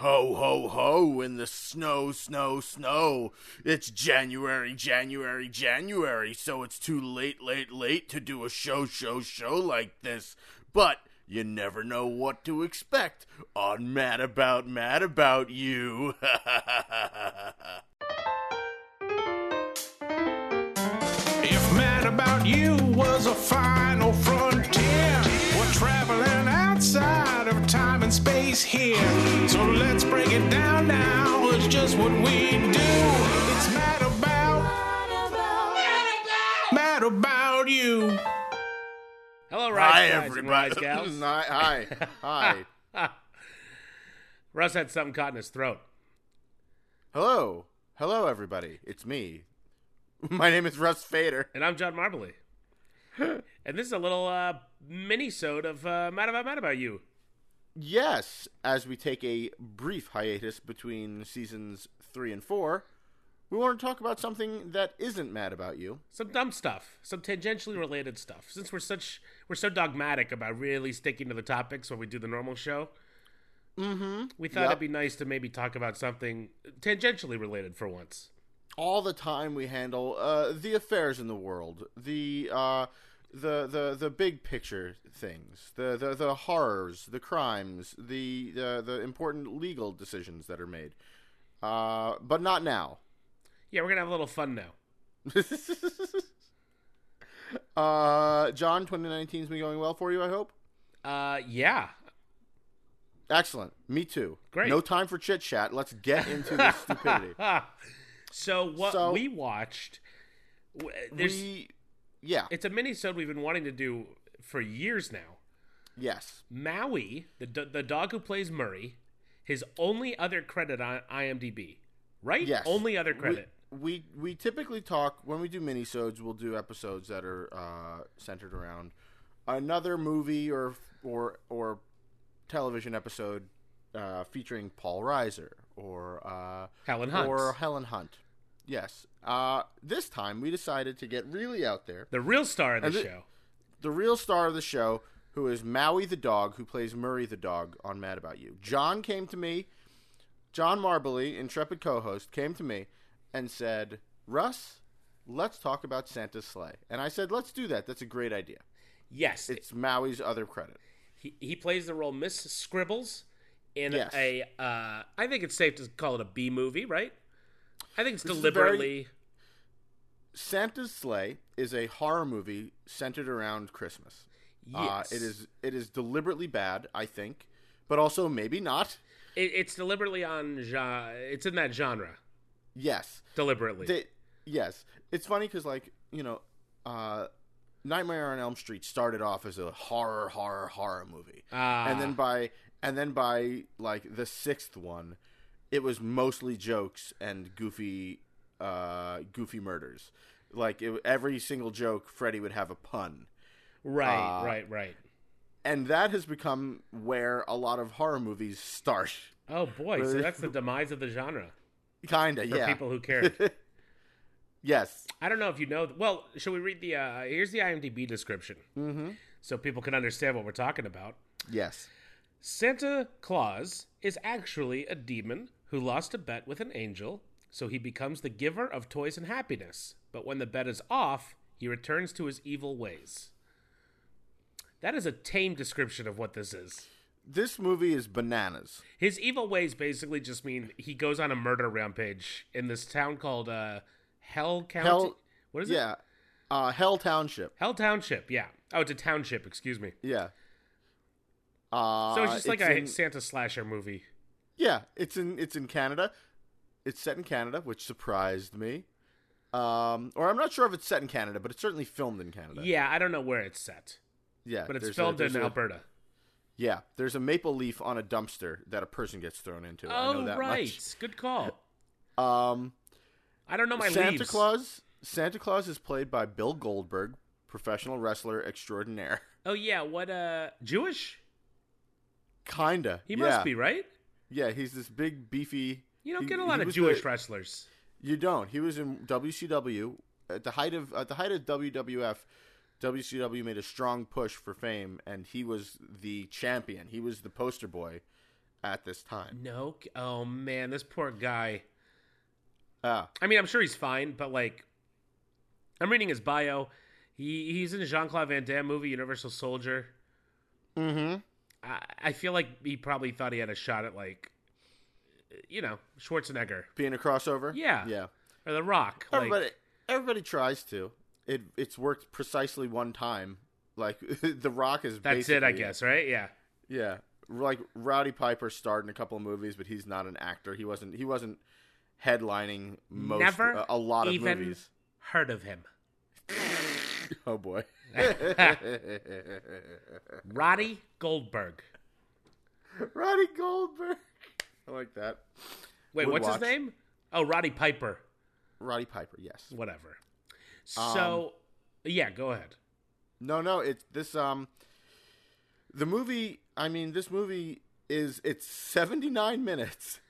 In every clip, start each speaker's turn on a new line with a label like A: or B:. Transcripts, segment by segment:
A: Ho, ho, ho, in the snow, snow, snow. It's January, January, January, so it's too late, late, late to do a show, show, show like this. But you never know what to expect on Mad About Mad About You.
B: If Mad About You was a final frontier, outside of time here. So let's break it down now. It's just what we do. It's Mad About. Mad About You.
C: Hello, Rise
A: Hi,
C: guys and
A: everybody.
C: Rise gals.
A: hi, hi, hi.
C: Russ had something caught in his throat.
A: Hello, hello, everybody. It's me. My name is Russ Fader.
C: And I'm John Marbley. and this is a little uh, mini-sode of uh, Mad About Mad About You.
A: Yes, as we take a brief hiatus between seasons three and four, we want to talk about something that isn't mad about you.
C: Some dumb stuff, some tangentially related stuff. Since we're such we're so dogmatic about really sticking to the topics when we do the normal show, mm-hmm. we thought
A: Yep.
C: it'd be nice to maybe talk about something tangentially related for once.
A: All the time we handle uh, the affairs in the world, the uh, the the the big picture things, the the, the horrors, the crimes, the, the the important legal decisions that are made. Uh, but not now.
C: Yeah, we're gonna have a little fun now.
A: uh, John, 2019's been going well for you, I hope.
C: Uh, yeah,
A: Excellent. Me too.
C: Great.
A: No time for chit chat. Let's get into this stupidity.
C: so what
A: So-
C: we watched, there's
A: we, yeah,
C: it's a mini-sode we've been wanting to do for years now.
A: yes,
C: Maui, the do- the dog who plays Murray, his only other credit on IMDb, right?
A: yes.
C: Only other credit.
A: We, we we typically talk when we do minisodes. We'll do episodes that are uh, centered around another movie or or or television episode uh, featuring Paul Reiser or uh,
C: Helen Hunt.
A: or Helen Hunt. Yes. Uh, this time we decided to get really out there.
C: the real star of the
A: it-
C: show.
A: the real star of the show, who is Maui the dog, who plays Murray the dog on Mad About You. John came to me, John Marbley, intrepid co-host, came to me and said, "Russ, let's talk about Santa's Slay." And I said, "Let's do that. That's a great idea."
C: Yes,
A: It's Maui's other credit.
C: he, he plays the role Miss Scribbles in
A: Yes.
C: a. Uh, I think it's safe to call it a B movie, right? I think it's
A: This
C: deliberately.
A: Santa's Slay is a horror movie centered around Christmas. Uh,
C: Yes.
A: it is it is deliberately bad, I think, but also maybe not.
C: It, it's deliberately on. gen- It's in that genre.
A: Yes.
C: Deliberately.
A: They, yes, it's funny because like you know, uh, Nightmare on Elm Street started off as a horror, horror, horror movie,
C: Ah.
A: and then by and then by like the sixth one, it was mostly jokes and goofy, uh, goofy murders. Like it, every single joke, Freddy would have a pun,
C: right,
A: uh,
C: right, right.
A: and that has become where a lot of horror movies start.
C: Oh boy, so that's the demise of the genre
A: Kinda,
C: for
A: yeah.
C: people who cared.
A: yes,
C: I don't know if you know. Well, shall we read the? Uh, here's the IMDb description, mm-hmm. so people can understand what we're talking about.
A: yes.
C: Santa Claus is actually a demon who lost a bet with an angel, so he becomes the giver of toys and happiness. But when the bet is off, he returns to his evil ways. That is a tame description of what this is.
A: This movie is bananas.
C: His evil ways basically just mean he goes on a murder rampage in this town called uh, Hell County.
A: Hell-
C: what is it?
A: Yeah, uh, Hell Township.
C: Hell Township. Yeah. Oh, it's a township. Excuse me.
A: Yeah. Uh,
C: So it's just like a
A: in-
C: Santa slasher movie.
A: yeah. It's in it's in Canada. It's set in Canada, which surprised me. Um, or I'm not sure if it's set in Canada, but it's certainly filmed in Canada.
C: Yeah, I don't know where it's set,
A: yeah.
C: but it's
A: there's a-
C: filmed in
A: a-
C: Alberta.
A: Yeah, there's a maple leaf on a dumpster that a person gets thrown into. I know
C: Oh, right. Good call.
A: Um,
C: I don't know my
A: Santa
C: leaves.
A: Claus. Santa Claus is played by Bill Goldberg, professional wrestler extraordinaire.
C: Oh yeah, what uh Jewish?
A: Kinda.
C: He
A: yeah.
C: must be, right?
A: Yeah, he's this big, beefy.
C: You don't
A: he-
C: get a lot of Jewish
A: the-
C: wrestlers.
A: You don't. He was in WCW at the height of at the height of WWF. WCW made a strong push for fame, and he was the champion. He was the poster boy at this time.
C: No. Oh man, this poor guy.
A: Ah,
C: I mean, I'm sure he's fine, but like, I'm reading his bio. He he's in a Jean Claude Van Damme movie, Universal Soldier.
A: mm-hmm.
C: I, I feel like he probably thought he had a shot at like, you know, Schwarzenegger
A: Being a crossover.
C: Yeah.
A: yeah.
C: or The Rock. Like,
A: Everybody, everybody tries to. It it's worked precisely one time. Like the Rock is.
C: that's it, I guess, right? Yeah.
A: Yeah, like Roddy Piper starred in a couple of movies, but he's not an actor. He wasn't. He wasn't headlining most
C: Never
A: a, a lot of
C: even
A: movies.
C: heard of him.
A: Oh boy.
C: Roddy Goldberg.
A: Roddy Goldberg. I like that.
C: Wait,
A: Would
C: what's
A: watch.
C: his name? Oh, Roddy Piper.
A: Roddy Piper. Yes.
C: Whatever.
A: Um,
C: So, yeah, go ahead.
A: No, no. It's this. Um, the movie. I mean, this movie is. It's seventy nine minutes.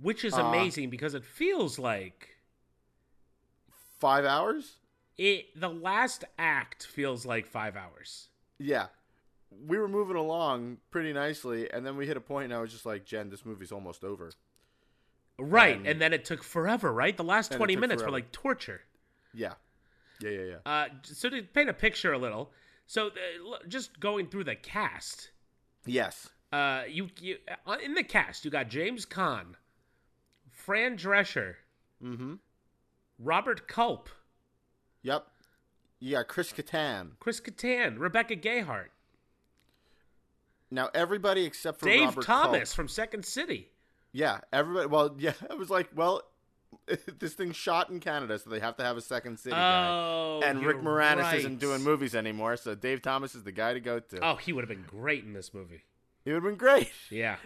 C: Which is
A: uh,
C: amazing because it feels like
A: Five hours.
C: It. The last act feels like five hours.
A: Yeah. We were moving along pretty nicely, and then we hit a point, and I was just like, "Jen, this movie's almost over."
C: Right,
A: And-
C: and then it took forever. Right, the last twenty
A: took
C: minutes were like torture.
A: Yeah. Yeah, yeah, yeah.
C: Uh, so to paint a picture a little, so uh, just going through the cast,
A: Yes.
C: uh, you, you uh, in the cast you got James Caan, Fran Drescher,
A: Mm-hmm.
C: Robert Culp,
A: Yep. You got Chris Kattan.
C: Chris Kattan, Rebecca Gayheart,
A: Now everybody except for
C: Dave
A: Robert
C: Thomas
A: Culp-
C: from Second City.
A: Yeah, everybody. Well, yeah, I was like, well, this thing's shot in Canada, so they have to have a second city guy.
C: Oh,
A: And Rick Moranis
C: right.
A: isn't doing movies anymore, so Dave Thomas is the guy to go to.
C: Oh, he would have been great in this movie.
A: He would have been great.
C: Yeah,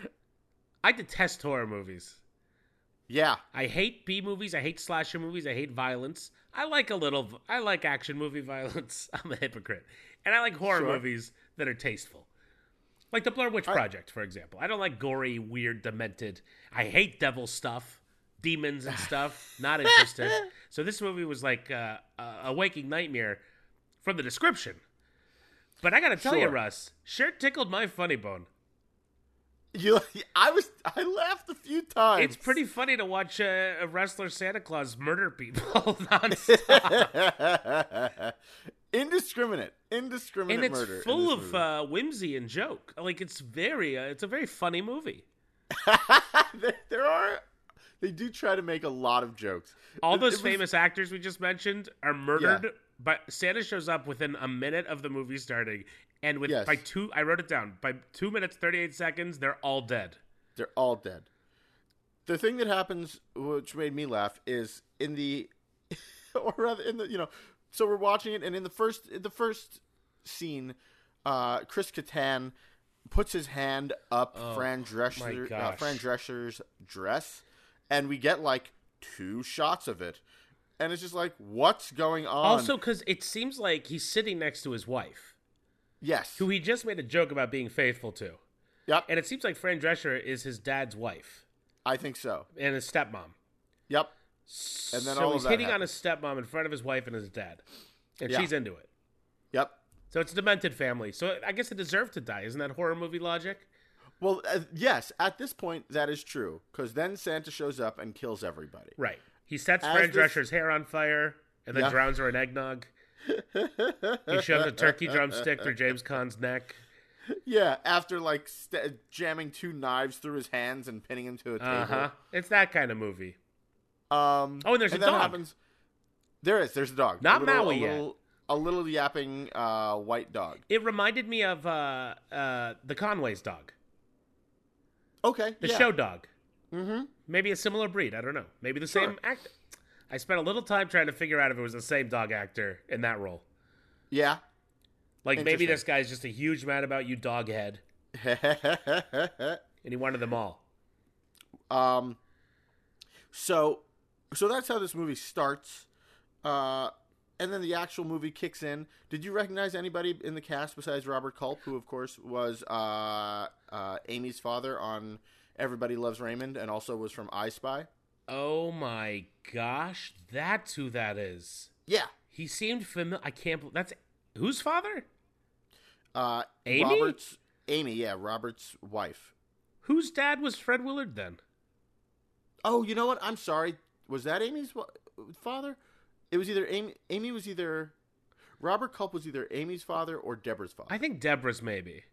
C: I detest horror movies.
A: Yeah.
C: I hate B movies. I hate slasher movies. I hate violence. I like a little. I like action movie violence. I'm a hypocrite, and I like horror
A: Sure.
C: movies that are tasteful, like the Blair Witch Project, for example. I don't like gory, weird, demented. I hate devil stuff, demons and stuff. Not interested. so this movie was like uh, a- a waking nightmare from the description. But I gotta tell you, Russ, sure tickled my funny bone.
A: You, I was, I laughed few times.
C: It's pretty funny to watch a, a wrestler Santa Claus murder people nonstop.
A: indiscriminate, indiscriminate
C: and it's
A: murder.
C: full of uh, whimsy and joke. Like it's very, uh, it's a very funny movie.
A: there, there are, they do try to make a lot of jokes.
C: All those
A: was-
C: famous actors we just mentioned are murdered, but Santa shows up within a minute of the movie starting, and with
A: Yes.
C: by two, I wrote it down. By two minutes thirty eight seconds, they're all dead.
A: They're all dead. The thing that happens, which made me laugh, is in the, or rather in the, you know, so we're watching it, and in the first, in the first scene, uh, Chris Kattan puts his hand up Fran Drescher, uh. Fran Drescher's dress, and we get like two shots of it, and it's just like, what's going on?
C: Also, because it seems like he's sitting next to his wife,
A: yes,
C: who he just made a joke about being faithful to,
A: yep,
C: and it seems like Fran Drescher is his dad's wife
A: I think so,
C: and his stepmom.
A: yep, And then
C: so he's hitting on his stepmom in front of his wife and his dad, and
A: Yeah.
C: she's into it.
A: yep.
C: So it's a demented family. So I guess it deserved to die. Isn't that horror movie logic?
A: Well, uh, yes, at this point that is true because then Santa shows up and kills everybody.
C: Right. He sets
A: As
C: Fran
A: this-
C: Drescher's hair on fire and then
A: Yeah.
C: drowns her in eggnog. he shoves a turkey drumstick through James Caan's neck.
A: Yeah, after like st- jamming two knives through his hands and pinning him to a table.
C: Uh huh. It's that kind of movie.
A: Um,
C: Oh, and there's a dog.
A: Happens. There is. There's a dog.
C: Not
A: a little,
C: Maui
A: a
C: yet.
A: little, A little yapping uh, white dog.
C: It reminded me of uh, uh, the Conway's dog,
A: Okay.
C: the
A: yeah.
C: show dog.
A: Mm-hmm.
C: Maybe a similar breed. I don't know. Maybe the
A: Sure.
C: same actor. I spent a little time trying to figure out if it was the same dog actor in that role.
A: Yeah.
C: Like maybe this guy's just a huge man about you, doghead. and he wanted them all.
A: um. So, so that's how this movie starts. Uh, and then the actual movie kicks in. Did you recognize anybody in the cast besides Robert Culp, who of course was uh, uh, Amy's father on Everybody Loves Raymond, and also was from I Spy?
C: Oh my gosh, that's who that is.
A: Yeah.
C: He seemed familiar. I can't. That's whose father?
A: Uh,
C: Amy?
A: Robert's Amy, yeah, Robert's wife.
C: Whose dad was Fred Willard then?
A: Oh, you know what? I'm sorry. Was that Amy's father? It was either Amy. Amy was either Robert Culp was either Amy's father or Deborah's father.
C: I think Deborah's maybe.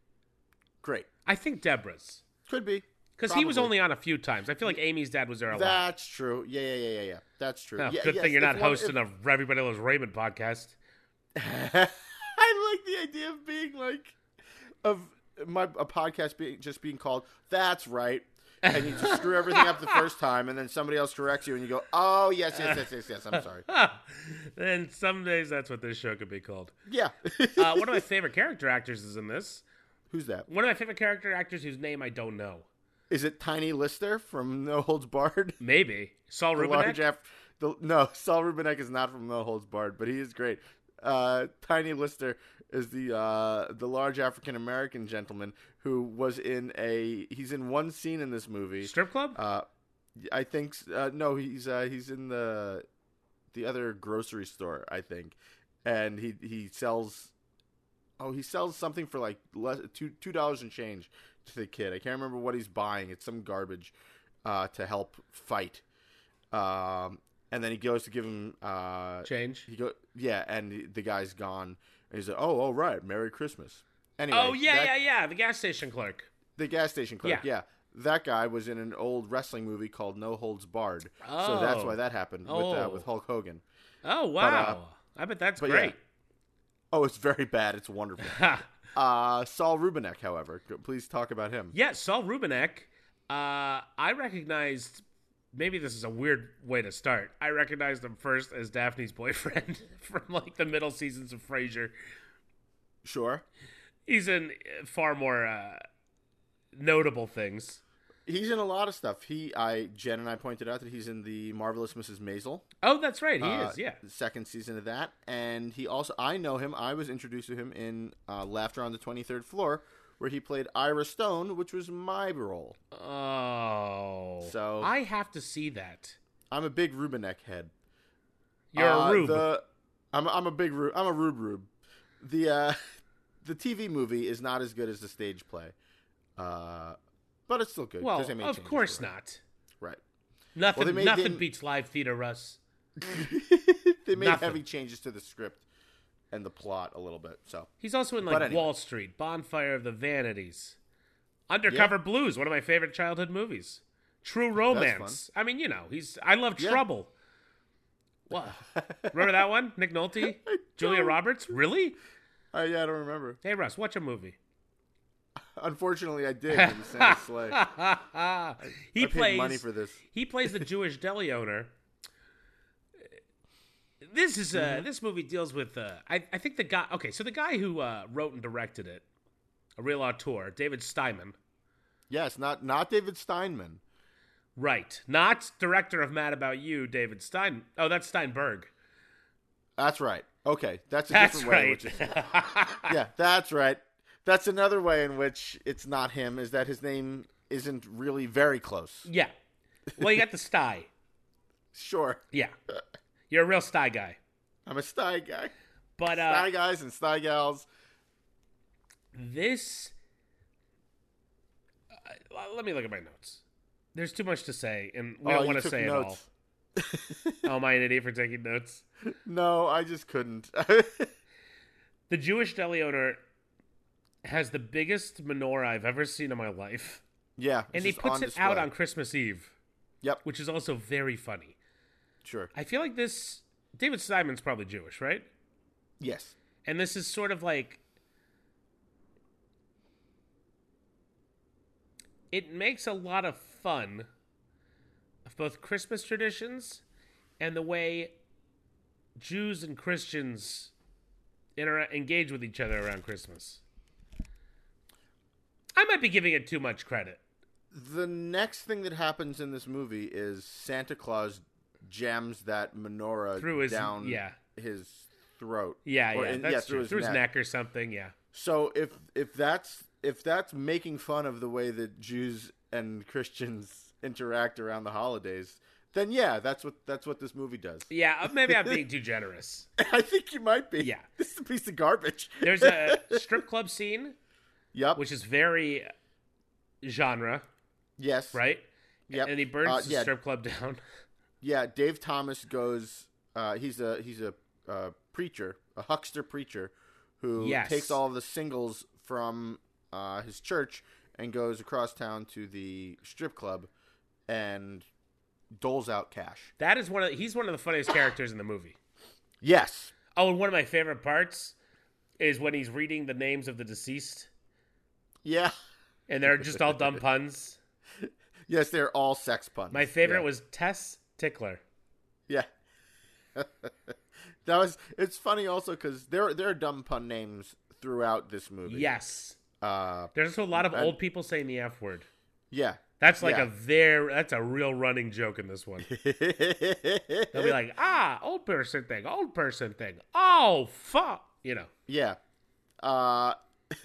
A: Great,
C: I think Deborah's.
A: could be
C: Because he was only on a few times. I feel like Amy's dad was there a lot.
A: That's true. Yeah, yeah, yeah, yeah, yeah. That's true.
C: Oh,
A: yeah,
C: good
A: yes,
C: thing you're
A: if
C: not
A: one-
C: hosting a Everybody Loves Raymond podcast.
A: like the idea of being like of my a podcast being just being called. That's right. And you just screw everything up the first time, and then somebody else corrects you, and you go, "Oh yes, yes, yes, yes, yes." I'm sorry.
C: and some days that's what this show could be called.
A: Yeah.
C: Uh, one of my favorite character actors is in this.
A: Who's that?
C: One of my favorite character actors whose name I don't know.
A: Is it Tiny Lister from No Holds Barred?
C: Maybe Saul
A: The
C: Rubinek.
A: Af- the, no, Saul Rubinek is not from No Holds Barred, but he is great. Uh, Tiny Lister is the uh, the large African American gentleman who was in a. He's in one scene in this movie.
C: Strip club.
A: Uh, I think uh, no, he's uh, he's in the the other grocery store, I think, and he he sells. Oh, he sells something for like less two two dollars and change to the kid. I can't remember what he's buying. It's some garbage uh, to help fight. Um, and then he goes to give him uh,
C: Change.
A: he go yeah, and the guy's gone. And he's like, "Oh, all right, Merry Christmas." Anyway,
C: Oh yeah,
A: that-
C: yeah, yeah. The gas station clerk.
A: the gas station clerk.
C: Yeah.
A: Yeah. That guy was in an old wrestling movie called No Holds Barred. So that's
C: Oh.
A: why that happened with
C: Oh.
A: uh, with Hulk Hogan.
C: Oh wow. I bet that's great.
A: yeah. Oh, it's very bad. It's wonderful. Uh, Saul Rubinek, however, please talk about him.
C: Yeah, Saul Rubinek. Uh, I recognized. Maybe this is a weird way to start. I recognized him first as Daphne's boyfriend from like the middle seasons of Frasier.
A: Sure.
C: He's in far more uh, notable things.
A: He's in a lot of stuff. He, I, Jen and I pointed out that he's in the marvelous Mrs. Maisel.
C: Oh, that's right. He
A: uh,
C: is. Yeah.
A: the second season of that, and he also, I know him. I was introduced to him in uh, Laughter on the Twenty Third Floor, where he played Ira Stone, which was my role.
C: Oh.
A: So-
C: I have to see that.
A: I'm a big Rubinek head.
C: You're
A: Uh,
C: a Rube.
A: The, I'm I'm a big Rube. I'm a Rube Rube. The uh, the TV movie is not as good as the stage play, uh, but it's still good.
C: well,
A: they
C: of course not.
A: Right.
C: Nothing.
A: they made
C: nothing
A: them-
C: beats live theater, Russ.
A: they made
C: Nothing.
A: heavy changes to the script and the plot a little bit. So
C: He's also in like
A: anyway.
C: Wall Street, Bonfire of the Vanities, Undercover Blues, one of my favorite childhood movies. True Romance. I mean, you know, he's. I love
A: Yeah.
C: Trouble. What? Remember that one? Nick Nolte, Julia. Roberts. Really?
A: uh, yeah, I don't remember.
C: Hey Russ, watch a movie.
A: Unfortunately, I did. It was Santa Slay.
C: he
A: I paid
C: plays
A: money for this.
C: He plays the Jewish deli owner. This is uh
A: Mm-hmm.
C: this movie deals with uh I, I think the guy okay, so the guy who uh wrote and directed it, a real auteur, David Steinman.
A: Yes, not not David Steinman.
C: Right. Not director of Mad About You, David Stein. Oh, that's Steinberg.
A: That's right. Okay, that's a
C: That's
A: different way.
C: right.
A: Which is, yeah, that's right. That's another way in which it's not him. Is that his name isn't really very close.
C: yeah. Well, you got the sty.
A: Sure,
C: Yeah. You're a real sty guy.
A: I'm a sty guy.
C: But uh
A: Sty guys and sty gals.
C: this uh, let me look at my notes. There's too much to say, and we
A: oh,
C: don't want to say
A: notes.
C: it all. Oh, am I an idiot for taking notes?
A: No, I just couldn't.
C: The Jewish deli owner has the biggest menorah I've ever seen in my life,
A: yeah,
C: and he puts it out on Christmas Eve,
A: Yep,
C: which is also very funny.
A: Sure.
C: I feel like this David Simon's probably Jewish, right?
A: Yes,
C: And this is sort of like it makes a lot of fun of both Christmas traditions and the way Jews and Christians intera- engage with each other around Christmas. I might be giving it too much credit.
A: the next thing that happens in this movie is Santa Claus jams that menorah
C: Through his-
A: down
C: yeah.
A: his throat.
C: Yeah,
A: Or
C: yeah,
A: in-
C: that's
A: through his
C: Through his
A: neck.
C: neck or something, yeah.
A: So if if that's if that's making fun of the way that Jews and Christians interact around the holidays, then yeah, that's what that's what this movie does.
C: Yeah, uh, maybe I'm being too generous.
A: I think you might be.
C: Yeah.
A: this is a piece of garbage.
C: There's a strip club scene
A: yep.
C: which is very genre.
A: Yes.
C: right?
A: Yep.
C: And he burns
A: Uh,
C: the
A: yeah.
C: strip club down.
A: Yeah. Dave Thomas goes. Uh, he's a he's a uh, preacher, a huckster preacher, who
C: Yes.
A: takes all of the singles from uh, his church and goes across town to the strip club and doles out cash.
C: That is one of he's one of the funniest characters in the movie.
A: Yes.
C: Oh, and one of my favorite parts is when he's reading the names of the deceased,
A: Yeah.
C: and they're just all dumb puns.
A: Yes, they're all sex puns.
C: My favorite
A: Yeah.
C: was Tess Tickler.
A: Yeah. that was. It's funny also because there there are dumb pun names throughout this movie.
C: Yes,
A: Uh.
C: there's a lot of
A: And-
C: old people saying the F word.
A: Yeah.
C: That's like
A: Yeah.
C: a very that's a real running joke in this one. They'll be like, ah, old person thing, old person thing. Oh fuck, you know.
A: Yeah. Uh,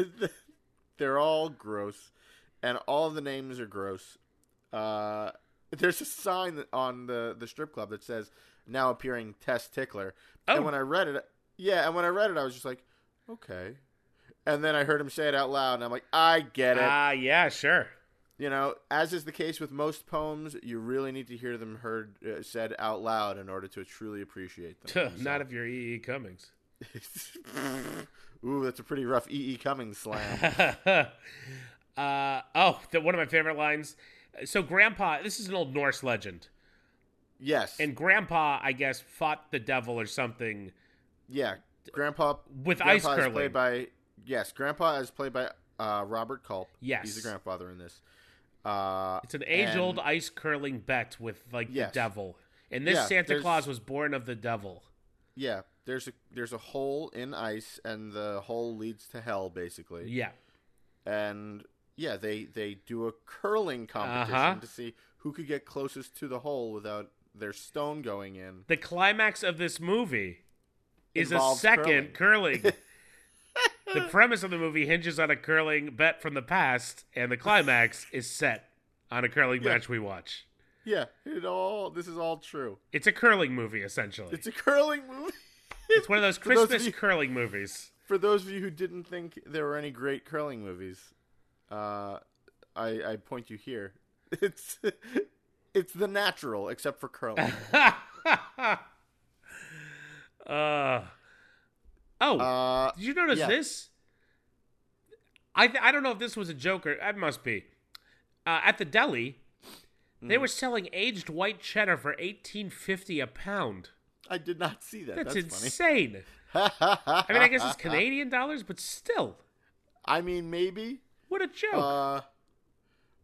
A: they're all gross, and all the names are gross. Uh, there's a sign on the the strip club that says "Now appearing Tess Tickler,"
C: Oh.
A: and when I read it, yeah, and when I read it, I was just like, okay. And then I heard him say it out loud, and I'm like, I get it.
C: Ah, yeah, sure.
A: you know, as is the case with most poems, you really need to hear them heard uh, said out loud in order to truly appreciate them.
C: Not if you're E. E. Cummings.
A: Ooh, that's a pretty rough E. E. Cummings slam.
C: uh, oh, the, one of my favorite lines. So, Grandpa, this is an old Norse legend,
A: Yes.
C: and Grandpa, I guess, fought the devil or something.
A: yeah, Grandpa
C: With
A: Grandpa
C: ice
A: is
C: curling.
A: played by yes, Grandpa is played by uh, Robert Culp.
C: Yes.
A: he's the grandfather in this. Uh,
C: It's an age-old
A: and-
C: ice curling bet with like
A: Yes.
C: the devil, and this
A: Yeah,
C: Santa
A: there's-
C: Claus was born of the devil.
A: Yeah, there's a there's a hole in ice, and the hole leads to hell, basically.
C: Yeah,
A: And yeah, they they do a curling competition
C: Uh-huh.
A: to see who could get closest to the hole without their stone going in.
C: the climax of this movie is a second curling. the premise of the movie hinges on a curling bet from the past, and the climax is set on a curling
A: Yeah.
C: match we watch.
A: Yeah, it all this is all true.
C: It's a curling movie, essentially.
A: It's a curling movie.
C: It's one of those
A: For those of
C: Christmas
A: you-
C: curling movies.
A: For those of you who didn't think there were any great curling movies, uh, I, I point you here. It's it's the natural, except for curling.
C: uh, oh,
A: Uh,
C: did you notice
A: yeah.
C: this? I th- I don't know if this was a joke or it must be. Uh, at the deli, they
A: Mm.
C: were selling aged white cheddar for eighteen fifty a pound.
A: I did not see that.
C: That's,
A: That's,
C: insane.
A: funny.
C: I mean, I guess it's Canadian dollars, but still,
A: I mean, maybe.
C: What a joke.
A: Uh,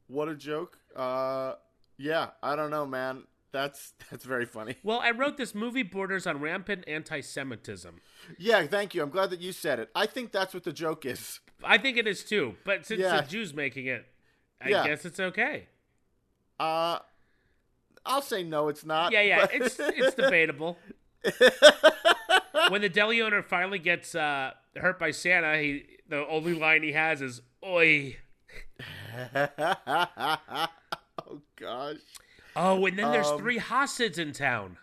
A: what a joke. Uh, yeah, I don't know, man. That's that's very funny.
C: well, I wrote this movie borders on rampant anti-Semitism.
A: Yeah, thank you. I'm glad that you said it. I think that's what the joke is.
C: I think it is too, but since
A: Yeah.
C: the Jews making it, I
A: Yeah.
C: guess it's okay.
A: Uh, I'll say no, it's not.
C: Yeah, yeah,
A: but-
C: it's it's debatable. when the deli owner finally gets uh, hurt by Santa, he the only line he has is "Oi."
A: oh gosh.
C: Oh, and then there's
A: Um,
C: three Hasids in town,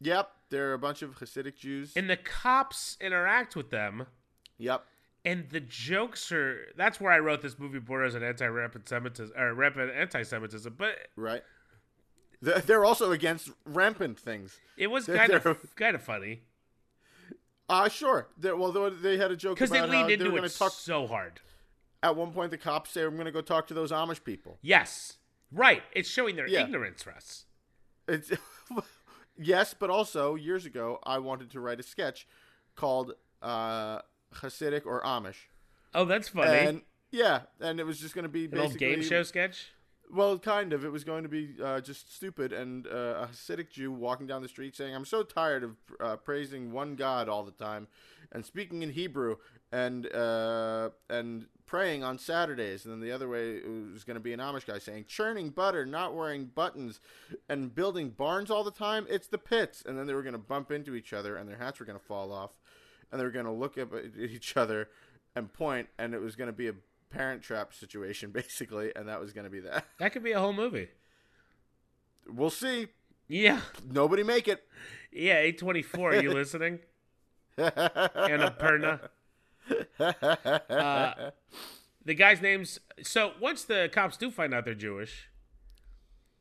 A: Yep, there are a bunch of Hasidic Jews.
C: and the cops interact with them.
A: yep.
C: And the jokes are that's where I wrote this movie borders on anti-rampant Semitism or rampant anti-Semitism, but
A: Right. They're also against rampant things.
C: it was kind
A: they're-
C: of kind of funny
A: Uh, sure. They're, well, they- had a joke
C: because they leaned
A: they
C: into it
A: talk.
C: so hard.
A: At one point, the cops say, "I'm going to go talk to those Amish people."
C: Yes, right. It's showing their
A: Yeah.
C: ignorance, Russ.
A: It's yes, but also years ago, I wanted to write a sketch called uh, Hasidic or Amish,
C: Oh, that's funny.
A: and yeah, and it was just going to be
C: An
A: basically
C: game show sketch.
A: Well, kind of. It was going to be uh, just stupid, and uh, a Hasidic Jew walking down the street saying, "I'm so tired of uh, praising one God all the time, and speaking in Hebrew, and uh, and praying on Saturdays." And then the other way it was going to be an Amish guy saying, "Churning butter, not wearing buttons, and building barns all the time. It's the pits." And then they were going to bump into each other, and their hats were going to fall off, and they were going to look at each other and point, and it was going to be a parent trap situation basically, and that was going to be that.
C: That could be a whole movie.
A: We'll see.
C: Yeah,
A: Nobody make it.
C: yeah. A24. Are you listening? Annapurna. Uh, The guy's name's so once the cops do find out they're Jewish,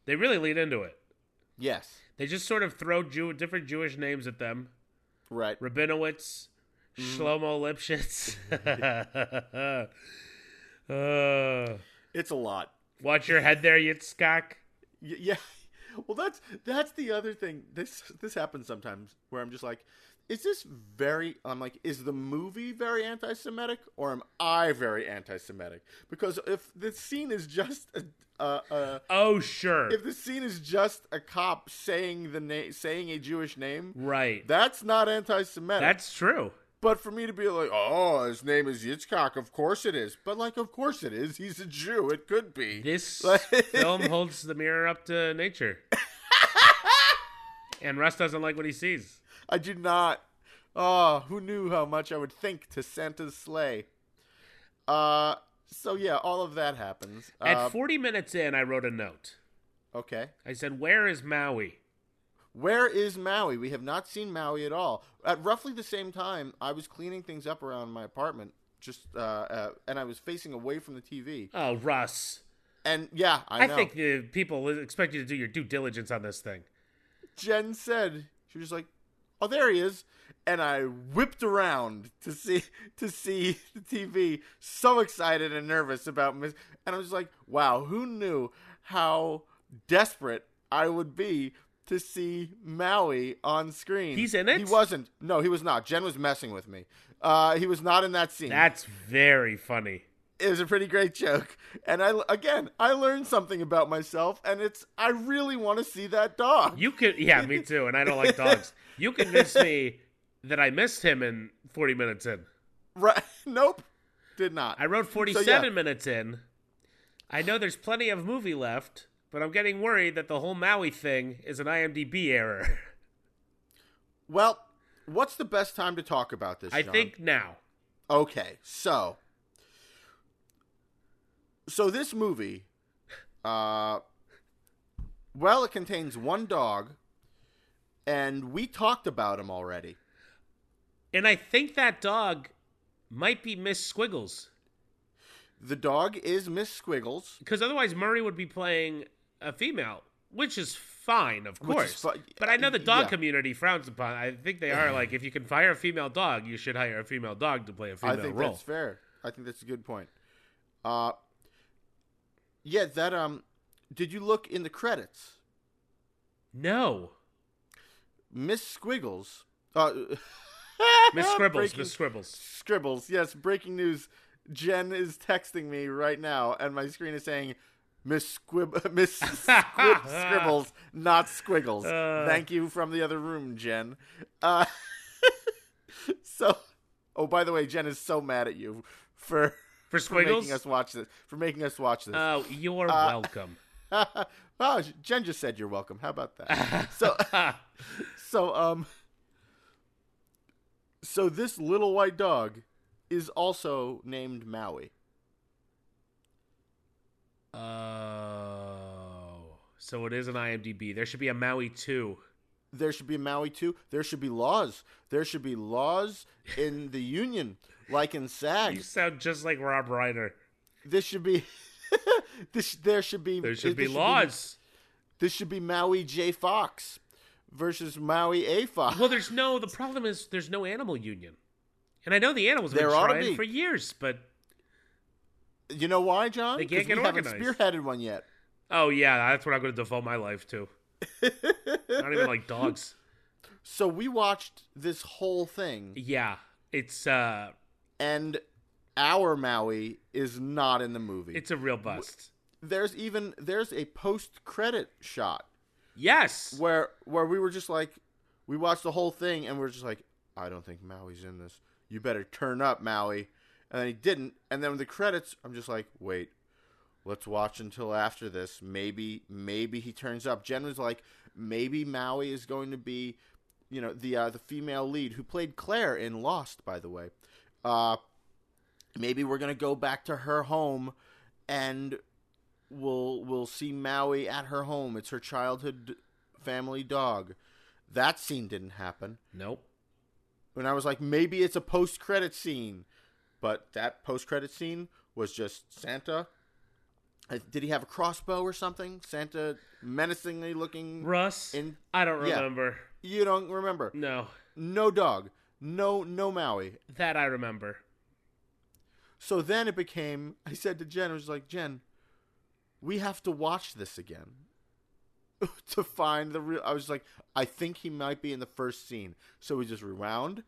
C: they really lead into it.
A: Yes.
C: They just sort of throw Jew different Jewish names at them.
A: Right.
C: Rabinowitz, Shlomo Lipschitz. Uh,
A: It's a lot.
C: watch your head there, Yitzchak.
A: Y- yeah. Well, that's that's the other thing. This this happens sometimes where I'm just like, is this very? I'm like, is the movie very anti-Semitic or am I very anti-Semitic? Because if the scene is just a, a
C: Oh, sure.
A: if the scene is just a cop saying the name, saying a Jewish name,
C: right.
A: that's not anti-Semitic.
C: That's true.
A: But for me to be like, oh, his name is Yitzchak, of course it is. But like, of course it is. He's a Jew. It could be.
C: This
A: Like-
C: film holds the mirror up to nature. and Russ doesn't like what he sees.
A: I do not. Oh, who knew how much I would think to Santa's Slay? Uh, so yeah, all of that happens.
C: At
A: Uh,
C: 40 minutes in, I wrote a note.
A: okay.
C: I said, Where is Maui?
A: Where is Maui? We have not seen Maui at all. At roughly the same time, I was cleaning things up around my apartment, just uh, uh and I was facing away from the TV.
C: Oh, Russ.
A: And yeah, I,
C: I, think the people expect you to do your due diligence on this thing.
A: Jen said she was just like, "Oh, there he is," and I whipped around to see to see the TV, so excited and nervous about Miss. And I was like, "Wow, who knew how desperate I would be to see Maui on screen?"
C: He's in it?
A: He wasn't. No, he was not. Jen was messing with me. Uh, he was not in that scene.
C: That's very funny.
A: it was a pretty great joke, and I again I learned something about myself, and it's I really want to see that dog.
C: You could, yeah, me too, and I don't like dogs. You convinced me that I missed him in 40 minutes in.
A: Right? Nope. Did not.
C: I wrote 47
A: So, yeah.
C: minutes in. I know there's plenty of movie left, but I'm getting worried that the whole Maui thing is an IMDb error.
A: Well, what's the best time to talk about this?
C: I think now.
A: Okay, so so this movie, uh, well, it contains one dog, and we talked about him already.
C: And I think that dog might be Miss Squiggles.
A: The dog is Miss Squiggles.
C: Because otherwise, Murray would be playing a female, which is fine, of
A: Which
C: course. but I know the dog
A: yeah.
C: community frowns upon. I think they are like, if you can hire a female dog, you should hire a female dog to play a female role.
A: I think
C: role.
A: that's fair. I think that's a good point. Uh, yeah, that um, did you look in the credits?
C: No,
A: Miss Squiggles. Uh,
C: Miss Scribbles,
A: breaking-
C: Miss Scribbles.
A: Scribbles. Yes, breaking news. Jen is texting me right now, and my screen is saying Miss Squib, Miss Squib, Scribbles, not Squiggles.
C: Uh.
A: Thank you from the other room, Jen. Uh, so, oh, by the way, Jen is so mad at you for
C: For
A: for making
C: Squiggles?
A: us watch this. For making us watch this.
C: Oh, you're
A: Uh,
C: welcome.
A: oh, Jen just said you're welcome. How about that? so, so um, so this little white dog is also named Maui.
C: Oh, so it is an IMDb. There should be a Maui 2.
A: There should be a Maui too. There should be laws. There should be laws in the union, like in SAG.
C: You sound just like Rob Reiner.
A: This should be. this there should be.
C: There should be laws.
A: this should be Maui J Fox versus Maui A Fox.
C: Well, there's no. The problem is there's no animal union, and I know the animals have
A: There
C: been
A: ought to
C: trying
A: be.
C: for years, but
A: You know why, John?
C: They can't get
A: we haven't
C: organized.
A: spearheaded one yet.
C: oh yeah, that's what I'm going to devote my life to. Not even like dogs.
A: So we watched this whole thing,
C: Yeah, it's uh,
A: and our Maui is not in the movie.
C: it's a real bust.
A: there's even there's a post credit shot
C: Yes,
A: where where we were just like we watched the whole thing and we are just like I don't think Maui's in this. You better turn up, Maui. And then he didn't. And then the credits, I'm just like, wait, let's watch until after this. Maybe maybe he turns up. Jen was like, maybe Maui is going to be, you know, the uh, the female lead who played Claire in Lost, by the way. Uh, maybe we're gonna go back to her home, and we'll we'll see Maui at her home. It's her childhood family dog. That scene didn't happen.
C: nope.
A: And I was like, maybe it's a post credit scene, but that post credit scene was just Santa. Uh, Did he have a crossbow or something? Santa menacingly looking.
C: Russ,
A: In-
C: I don't
A: yeah.
C: remember.
A: You don't remember?
C: No,
A: No dog. No no Maui.
C: that I remember.
A: So then it became. I said to Jen, I was like, Jen, we have to watch this again to find the real. I was like, I think he might be in the first scene. So we just rewound,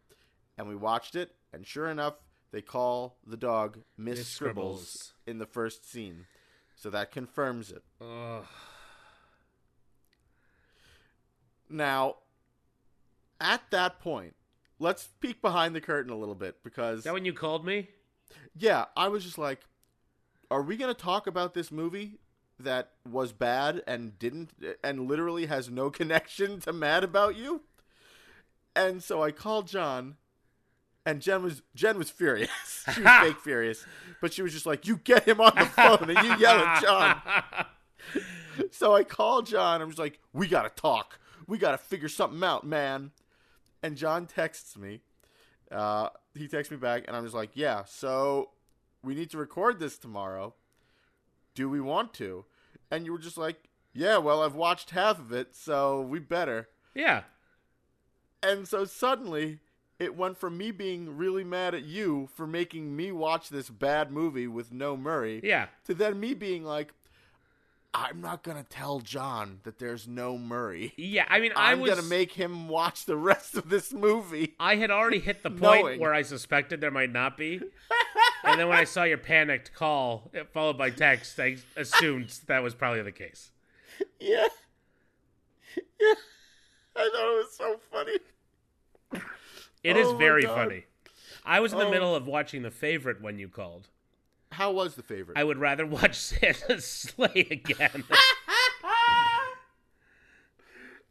A: and we watched it, and sure enough, they call the dog Miss,
C: Miss
A: Scribbles.
C: Scribbles.
A: in the first scene. So that confirms it.
C: Ugh.
A: Now, at that point, let's peek behind the curtain a little bit because
C: Is that when you called me?
A: yeah, I was just like, are we going to talk about this movie that was bad and didn't and literally has no connection to Mad About You? And so I called John and Jen was Jen was furious. she was fake furious, but she was just like, "You get him on the phone and you yell at John." So I called John. I'm just like, "We got to talk. We got to figure something out, man." And John texts me. Uh, he texts me back, and I'm just like, "Yeah, so we need to record this tomorrow. Do we want to?" And you were just like, "Yeah, well, I've watched half of it, so we better."
C: yeah.
A: And so suddenly, it went from me being really mad at you for making me watch this bad movie with no Murray,
C: Yeah.
A: to then me being like, "I'm not gonna tell John that there's no Murray."
C: Yeah. I mean, I
A: I'm
C: was.
A: gonna make him watch the rest of this movie.
C: I had already hit the point
A: Knowing.
C: where I suspected there might not be. and then when I saw your panicked call eh, followed by text, I assumed that was probably the case.
A: Yeah. Yeah. I thought it was so funny.
C: It is
A: Oh my
C: very
A: God.
C: funny. I was in the
A: Oh.
C: middle of watching The Favorite when you called.
A: How was the favorite?
C: I would rather watch Santa's Slay again.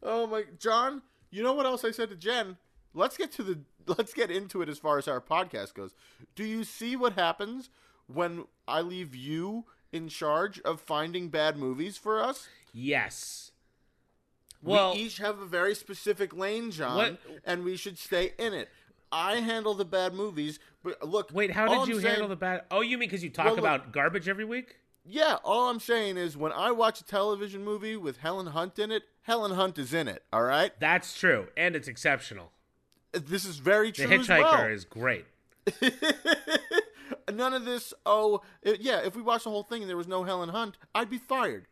A: oh my John, you know what else I said to Jen? Let's get to the let's get into it as far as our podcast goes. Do you see what happens when I leave you in charge of finding bad movies for us?
C: yes. Well,
A: we each have a very specific lane, John,
C: What-
A: and we should stay in it. I handle the bad movies, but look.
C: wait, how did
A: I'm
C: you
A: saying-
C: handle the bad? Oh, you mean because you talk
A: Well, look-
C: about garbage every week?
A: Yeah, all I'm saying is when I watch a television movie with Helen Hunt in it, Helen Hunt is in it. All right,
C: That's true, and it's exceptional.
A: this is very
C: The
A: true. as
C: Hitchhiker
A: well.
C: is great.
A: None of this. Oh, it- yeah. If we watched the whole thing and there was no Helen Hunt, I'd be fired.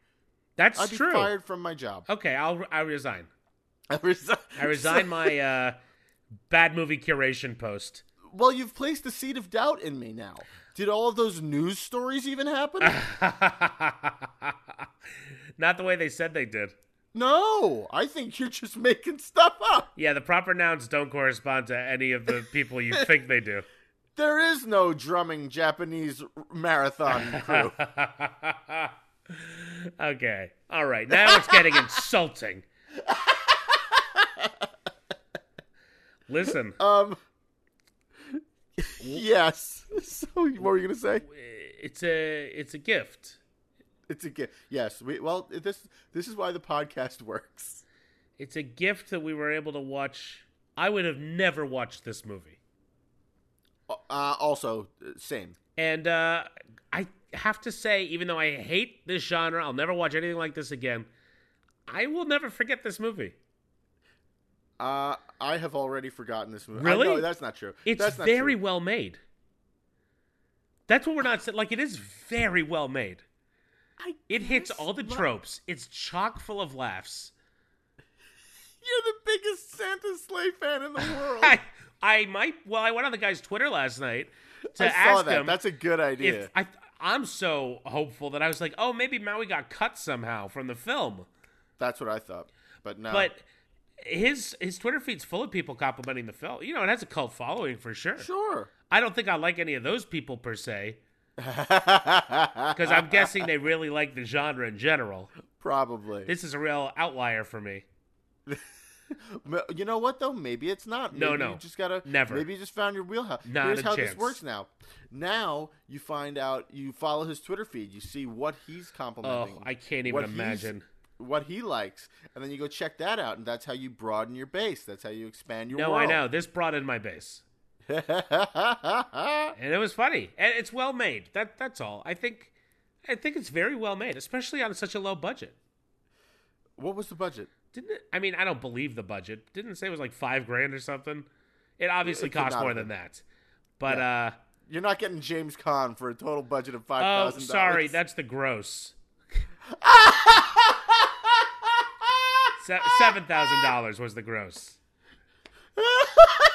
C: That's true.
A: I'd be
C: true.
A: fired from my job.
C: Okay, I'll I resign.
A: I resign.
C: I resign my uh, bad movie curation post.
A: Well, you've placed a seed of doubt in me now. Did all of those news stories even happen?
C: Not the way they said they did.
A: no, I think you're just making stuff up.
C: Yeah, the proper nouns don't correspond to any of the people you think they do.
A: There is no drumming Japanese marathon crew.
C: Okay. All right. Now it's getting insulting. Listen,
A: um. Yes. So, what were you gonna say?
C: it's a it's a gift.
A: It's a gift. Yes. We well this this is why the podcast works.
C: It's a gift that we were able to watch. I would have never watched this movie.
A: Uh, also, same.
C: And uh, I have to say, even though I hate this genre, I'll never watch anything like this again. I will never forget this movie.
A: Uh, I have already forgotten this movie.
C: Really?
A: I, no, that's not true.
C: It's
A: that's not
C: very
A: true.
C: well made. That's what we're not saying. Like, it is very well made.
A: I
C: It hits all the
A: not-
C: tropes. It's chock full of laughs.
A: You're the biggest Santa Slay fan in the world.
C: I, I might. Well, I went on the guy's Twitter last night to
A: I
C: ask
A: saw that.
C: him
A: That's a good idea.
C: if I. I'm so hopeful that I was like, oh, maybe Maui got cut somehow from the film.
A: That's what I thought. But no.
C: But his his Twitter feed's full of people complimenting the film. You know, it has a cult following for sure.
A: sure.
C: I don't think I like any of those people per se, because
A: Because
C: I'm guessing they really like the genre in general.
A: probably.
C: This is a real outlier for me.
A: You know what though? Maybe it's not.
C: No,
A: Maybe
C: no.
A: You just gotta.
C: Never.
A: Maybe you just found your wheelhouse.
C: Not
A: Here's how
C: chance.
A: this works now. Now you find out. You follow his Twitter feed. You see what he's complimenting. Oh.
C: I can't even imagine.
A: what he likes, and then you go check that out, and that's how you broaden your base. That's how you expand your
C: No,
A: world.
C: I know. This in my base. and it was funny, and it's well made. That that's all. I think, I think it's very well made, especially on such a low budget.
A: what was the budget?
C: Didn't it? I mean, I don't believe the budget. Didn't it say it was like five grand or something? It obviously
A: It
C: cost more than that. But uh
A: You're not getting James Caan for a total budget of five
C: oh,
A: thousand.
C: sorry, that's the gross. Se- Seven thousand dollars was the gross.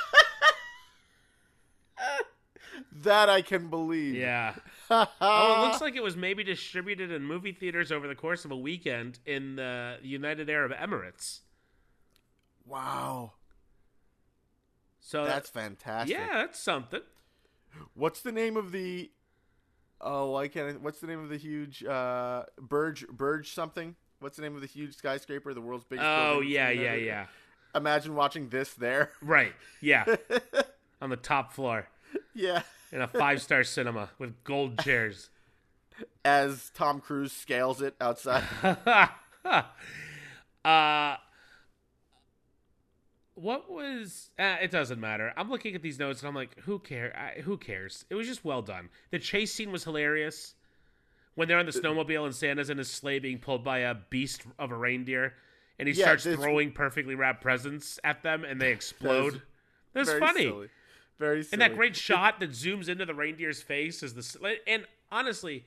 A: that I can believe.
C: Yeah. oh, it looks like it was maybe distributed in movie theaters over the course of a weekend in the United Arab Emirates.
A: Wow,
C: So
A: that's fantastic.
C: yeah, that's something.
A: What's the name of the? Oh, I can't. What's the name of the huge uh, Burj Burj something? What's the name of the huge skyscraper, the world's biggest?
C: Oh yeah, yeah, yeah.
A: Imagine watching this there.
C: Right. Yeah. On the top floor
A: yeah,
C: in a five star cinema with gold chairs.
A: as Tom Cruise scales it outside.
C: uh what was uh, it doesn't matter. I'm looking at these notes and i'm like who care I, who cares? It was just well done. The chase scene was hilarious. When they're on the snowmobile and santa's in his sleigh being pulled by a beast of a reindeer and he
A: Yeah,
C: starts throwing perfectly wrapped presents at them and they explode. That's funny.
A: silly. Very silly.
C: and that great shot that zooms into the reindeer's face is the and honestly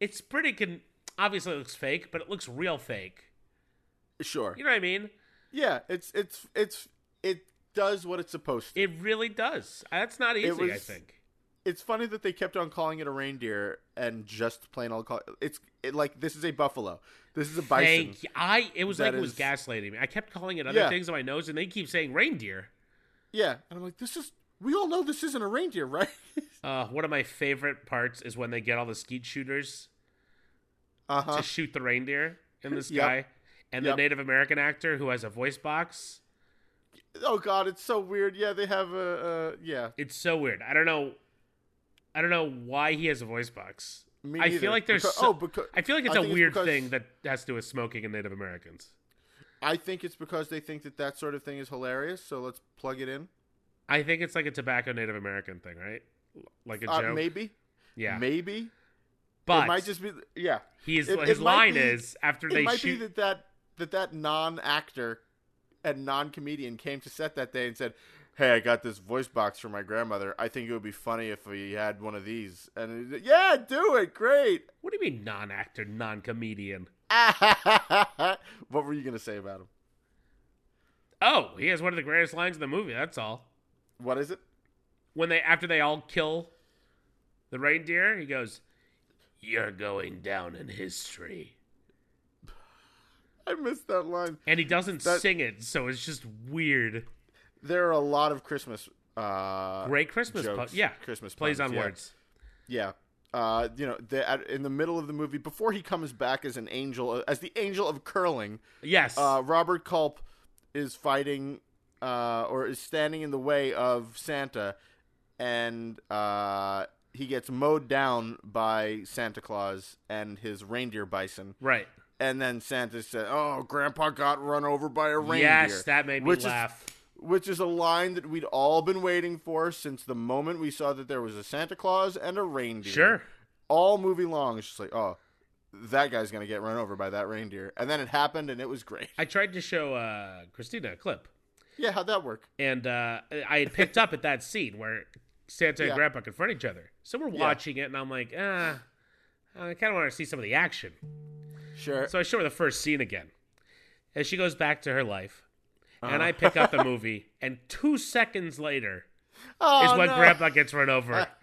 C: it's pretty con- obviously it looks fake but it looks real fake
A: Sure.
C: you know what i mean
A: Yeah, it's it's it's it does what it's supposed to.
C: It really does. That's not easy, I think.
A: it's funny that they kept on calling it a reindeer and just plain old call it's it, like this is a buffalo. This is a bison.
C: Thank you. I it was like it was
A: is-
C: gaslighting me. I kept calling it other
A: Yeah.
C: things on my nose and they keep saying reindeer.
A: Yeah, and I'm like, this is. We all know this isn't a reindeer, right?
C: Uh, one of my favorite parts is when they get all the skeet shooters
A: uh huh.
C: to shoot the reindeer in the
A: Yep.
C: sky. And the
A: Yep.
C: Native American actor who has a voice box.
A: Oh God, it's so weird. Yeah, they have a. Uh, yeah,
C: It's so weird. I don't know I don't know why he has a voice box.
A: me
C: I feel like there's
A: Because-
C: so-
A: oh, because
C: I feel like it's a
A: it's
C: weird
A: because-
C: thing that has to do with smoking and Native Americans.
A: I think it's because they think that that sort of thing is hilarious. So let's plug it in.
C: I think it's like a tobacco Native American thing, right? Like a
A: Uh,
C: joke.
A: maybe,
C: yeah.
A: maybe
C: but
A: it might just be. Yeah,
C: He's
A: It-
C: his
A: it
C: line
A: be-
C: is after
A: it
C: they
A: might
C: shoot.
A: be that that that that non-actor and non-comedian came to set that day and said, "Hey, I got this voice box for my grandmother. I think it would be funny if we had one of these." And said, yeah, do it. Great.
C: what do you mean non-actor, non-comedian?
A: what were you gonna say about him?
C: Oh, he has one of the greatest lines in the movie. That's all.
A: What is it?
C: When they after they all kill the reindeer, he goes, "You're going down in history,"
A: I missed that line.
C: and he doesn't
A: That-
C: sing it, so it's just weird.
A: There are a lot of Christmas. Uh,
C: Great Christmas,
A: jokes,
C: pu- yeah,
A: Christmas
C: plays
A: puns,
C: on
A: yeah.
C: words.
A: Yeah. Uh, you know, the, at, in the middle of the movie, before he comes back as an angel, as the angel of curling,
C: Yes,
A: uh, Robert Culp is fighting uh, or is standing in the way of Santa, and uh, he gets mowed down by Santa Claus and his reindeer bison.
C: right.
A: And then Santa said, "Oh, Grandpa got run over by a reindeer."
C: Yes, that made me
A: which
C: laugh.
A: Is, which is a line that we'd all been waiting for since the moment we saw that there was a Santa Claus and a reindeer.
C: Sure.
A: All movie long, it's just like, oh, that guy's gonna get run over by that reindeer, and then it happened, and it was great.
C: I tried to show uh, Christina a clip,
A: Yeah, how'd that work?
C: and uh, I had picked up at that scene where Santa
A: Yeah.
C: and Grandpa confront each other. So we're watching it, and I'm like, ah, I kind of want to see some of the action.
A: Sure.
C: So I show her the first scene again. And she goes back to her life.
A: Uh-huh.
C: And I pick up the movie, and two seconds later
A: oh,
C: is when
A: no.
C: Grandpa gets run over.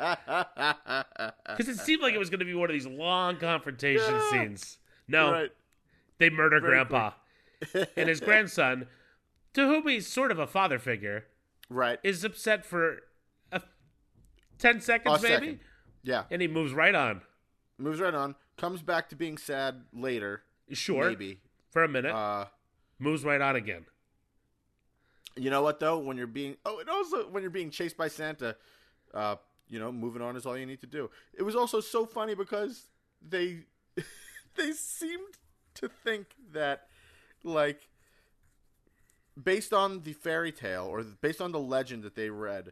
C: Because it seemed like it was going to be one of these long confrontation
A: Yeah.
C: scenes. No,
A: right.
C: they murder
A: Very
C: Grandpa. and his grandson, to whom he's sort of a father figure,
A: Right.
C: is upset for a, 10 seconds,
A: A
C: maybe?
A: second. Yeah.
C: And he moves right on.
A: Moves right on. Comes back to being sad later.
C: Sure.
A: Maybe.
C: For a minute.
A: Uh,
C: moves right on again.
A: You know what though? When you're being oh, and also when you're being chased by Santa, uh, you know, moving on is all you need to do. It was also so funny because they they seemed to think that like based on the fairy tale or based on the legend that they read,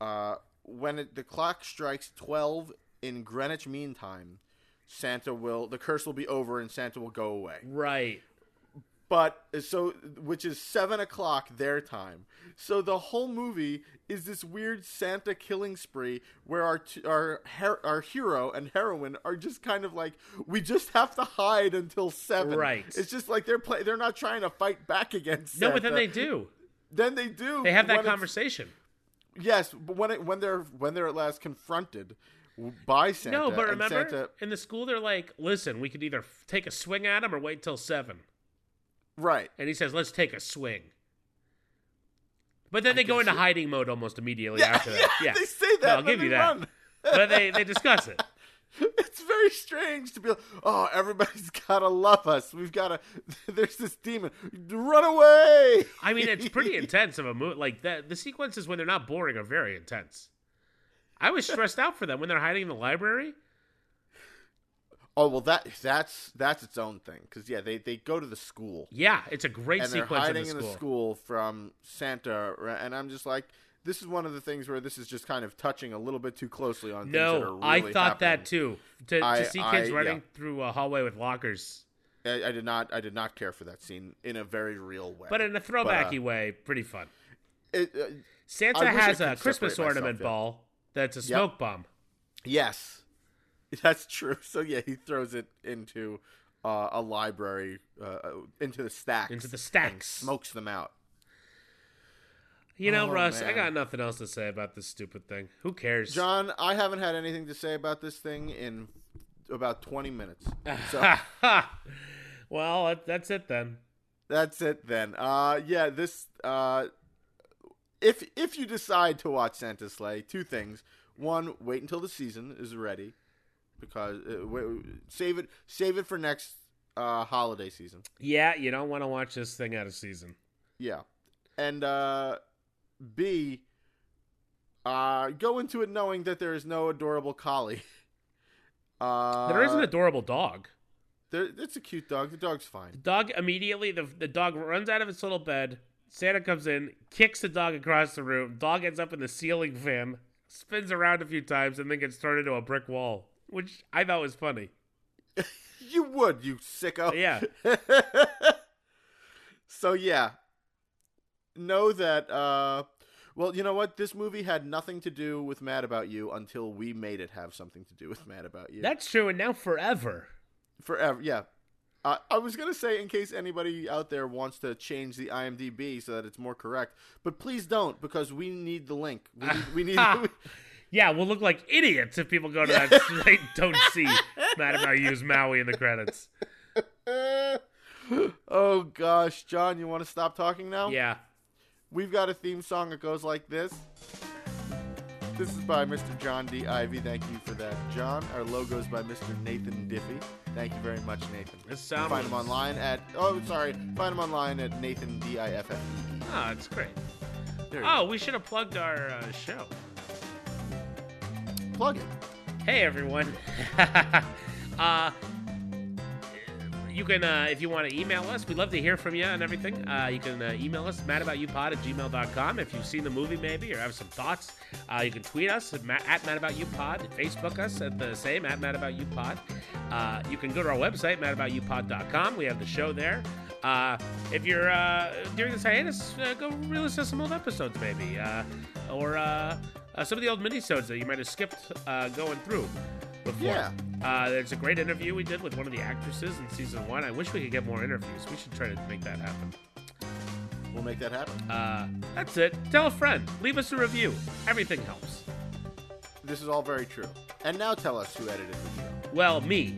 A: uh, when it, the clock strikes twelve in Greenwich Mean Time, Santa will the curse will be over and Santa will go away.
C: Right.
A: But so, which is seven o'clock their time. So the whole movie is this weird Santa killing spree where our t- our her- our hero and heroine are just kind of like we just have to hide until seven.
C: Right.
A: It's just like they're play- they're not trying to fight back against.
C: No, but then they do.
A: Then they do.
C: They have that conversation.
A: Yes, but when it when they're when they're at last confronted by Santa.
C: No, but remember
A: Santa,
C: in the school they're like, "Listen, we could either f- take a swing at him or wait till 7."
A: Right?
C: And he says, "Let's take a swing." But then they go into hiding mode almost immediately after that. Yeah,
A: they say that.
C: No, I'll give you that. but they they discuss it.
A: It's very strange to be like, oh, everybody's gotta love us. We've gotta. There's this demon. Run away.
C: I mean, it's pretty intense of a movie. Like that, the sequences when they're not boring are very intense. I was stressed out for them when they're hiding in the library.
A: Oh well, that that's that's its own thing. Because yeah, they they go to the school
C: Yeah, it's a great
A: and they're
C: sequence in
A: hiding
C: the
A: in the school from Santa, and I'm just like, this is one of the things where this is just kind of touching a little bit too closely on. things that are
C: No,
A: really
C: I thought that too. To,
A: I-
C: to see kids
A: I-
C: running
A: yeah.
C: through a hallway with lockers,
A: I, I did not. I did not care for that scene in a very real way.
C: but in a throwbacky way, pretty fun.
A: it, uh,
C: Santa
A: I wish I
C: has a Christmas
A: separate myself,
C: ornament
A: yeah.
C: ball that's a smoke bomb.
A: Yes, that's true. So yeah, he throws it into uh, a library, uh, into the stacks,
C: Into the stacks.
A: smokes them out.
C: You know,
A: Oh,
C: Russ, I got nothing else to say about this stupid thing. Who cares?
A: John, I haven't had anything to say about this thing in about twenty minutes. So
C: well, that's it then.
A: that's it then. Uh, yeah, this. Uh, if if you decide to watch Santa Slay, two things. One, wait until the season is ready, because uh, save it save it for next uh, holiday season.
C: Yeah, you don't want to watch this thing out of season.
A: Yeah. And uh B uh go into it knowing that there is no adorable collie. Uh
C: there is an adorable dog.
A: there, it's a cute dog. The dog's fine.
C: The Dog immediately the the dog runs out of its little bed. Santa comes in, kicks the dog across the room. Dog ends up in the ceiling fan, spins around a few times, and then gets thrown into a brick wall, which I thought was funny.
A: You would, you sicko.
C: Yeah.
A: so yeah. Know that uh well, you know what? This movie had nothing to do with Mad About You until we made it have something to do with Mad About You.
C: That's true, and now forever.
A: Forever, yeah. Uh, I was gonna say in case anybody out there wants to change the IMDb so that it's more correct, but please don't because we need the link. We need. We need
C: Yeah, we'll look like idiots if people go to that site and don't see Mad About use Maui in the credits.
A: oh gosh, John, you want to stop talking now?
C: Yeah.
A: We've got a theme song that goes like this. This is by Mr. John D. Ivy. Thank you for that, John. Our logo is by Mr. Nathan Diffie. Thank you very much, Nathan.
C: This sound
A: Find him online at. Oh, sorry. Find him online at Nathan D I F F.
C: Oh, it's great. Oh, we should have plugged our uh, show.
A: Plug it.
C: Hey, everyone. uh, you can, uh, if you want to email us, we'd love to hear from you and everything. Uh, you can uh, email us, madaboutyoupod at gmail.com. If you've seen the movie, maybe, or have some thoughts, uh, you can tweet us at, at madaboutyoupod, Facebook us at the same, at madaboutyoupod. Uh, you can go to our website, madaboutyoupod.com. We have the show there. Uh, if you're uh, during this hiatus, uh, go re-listen to some old episodes, maybe, uh, or uh, some of the old minisodes that you might have skipped uh, going through before.
A: Yeah.
C: Uh, there's a great interview we did with one of the actresses in season one. I wish we could get more interviews. We should try to make that happen.
A: We'll make that happen.
C: Uh, that's it. Tell a friend. Leave us a review. Everything helps.
A: This is all very true. And now tell us who edited the show.
C: Well, me.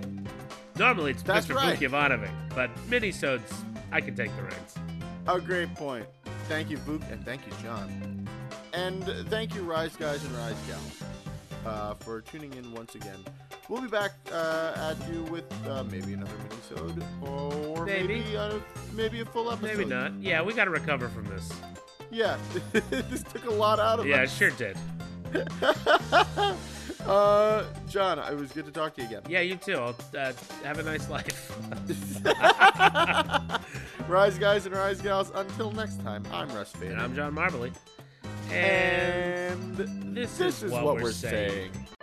C: Normally it's
A: That's
C: Mr.
A: right.
C: Vuk but minisodes, I can take the reins.
A: A great point. Thank you, Vuk, and thank you, John. And thank you, Rise Guys and Rise Gals, uh, for tuning in once again. We'll be back uh, at you with uh, maybe another mini or
C: Maybe.
A: maybe a, maybe a full episode.
C: Maybe not. Yeah, we got to recover from this.
A: Yeah, this took a lot out of us.
C: Yeah, it sure did.
A: uh, John, it was good to talk to you again.
C: Yeah, you too. I'll, uh, have a nice life.
A: Rise Guys and Rise Gals. Until next time, I'm Russ Fader.
C: and I'm John Marbley. And
A: And
C: this,
A: this
C: is,
A: is
C: what,
A: what
C: we're,
A: we're
C: saying.
A: saying.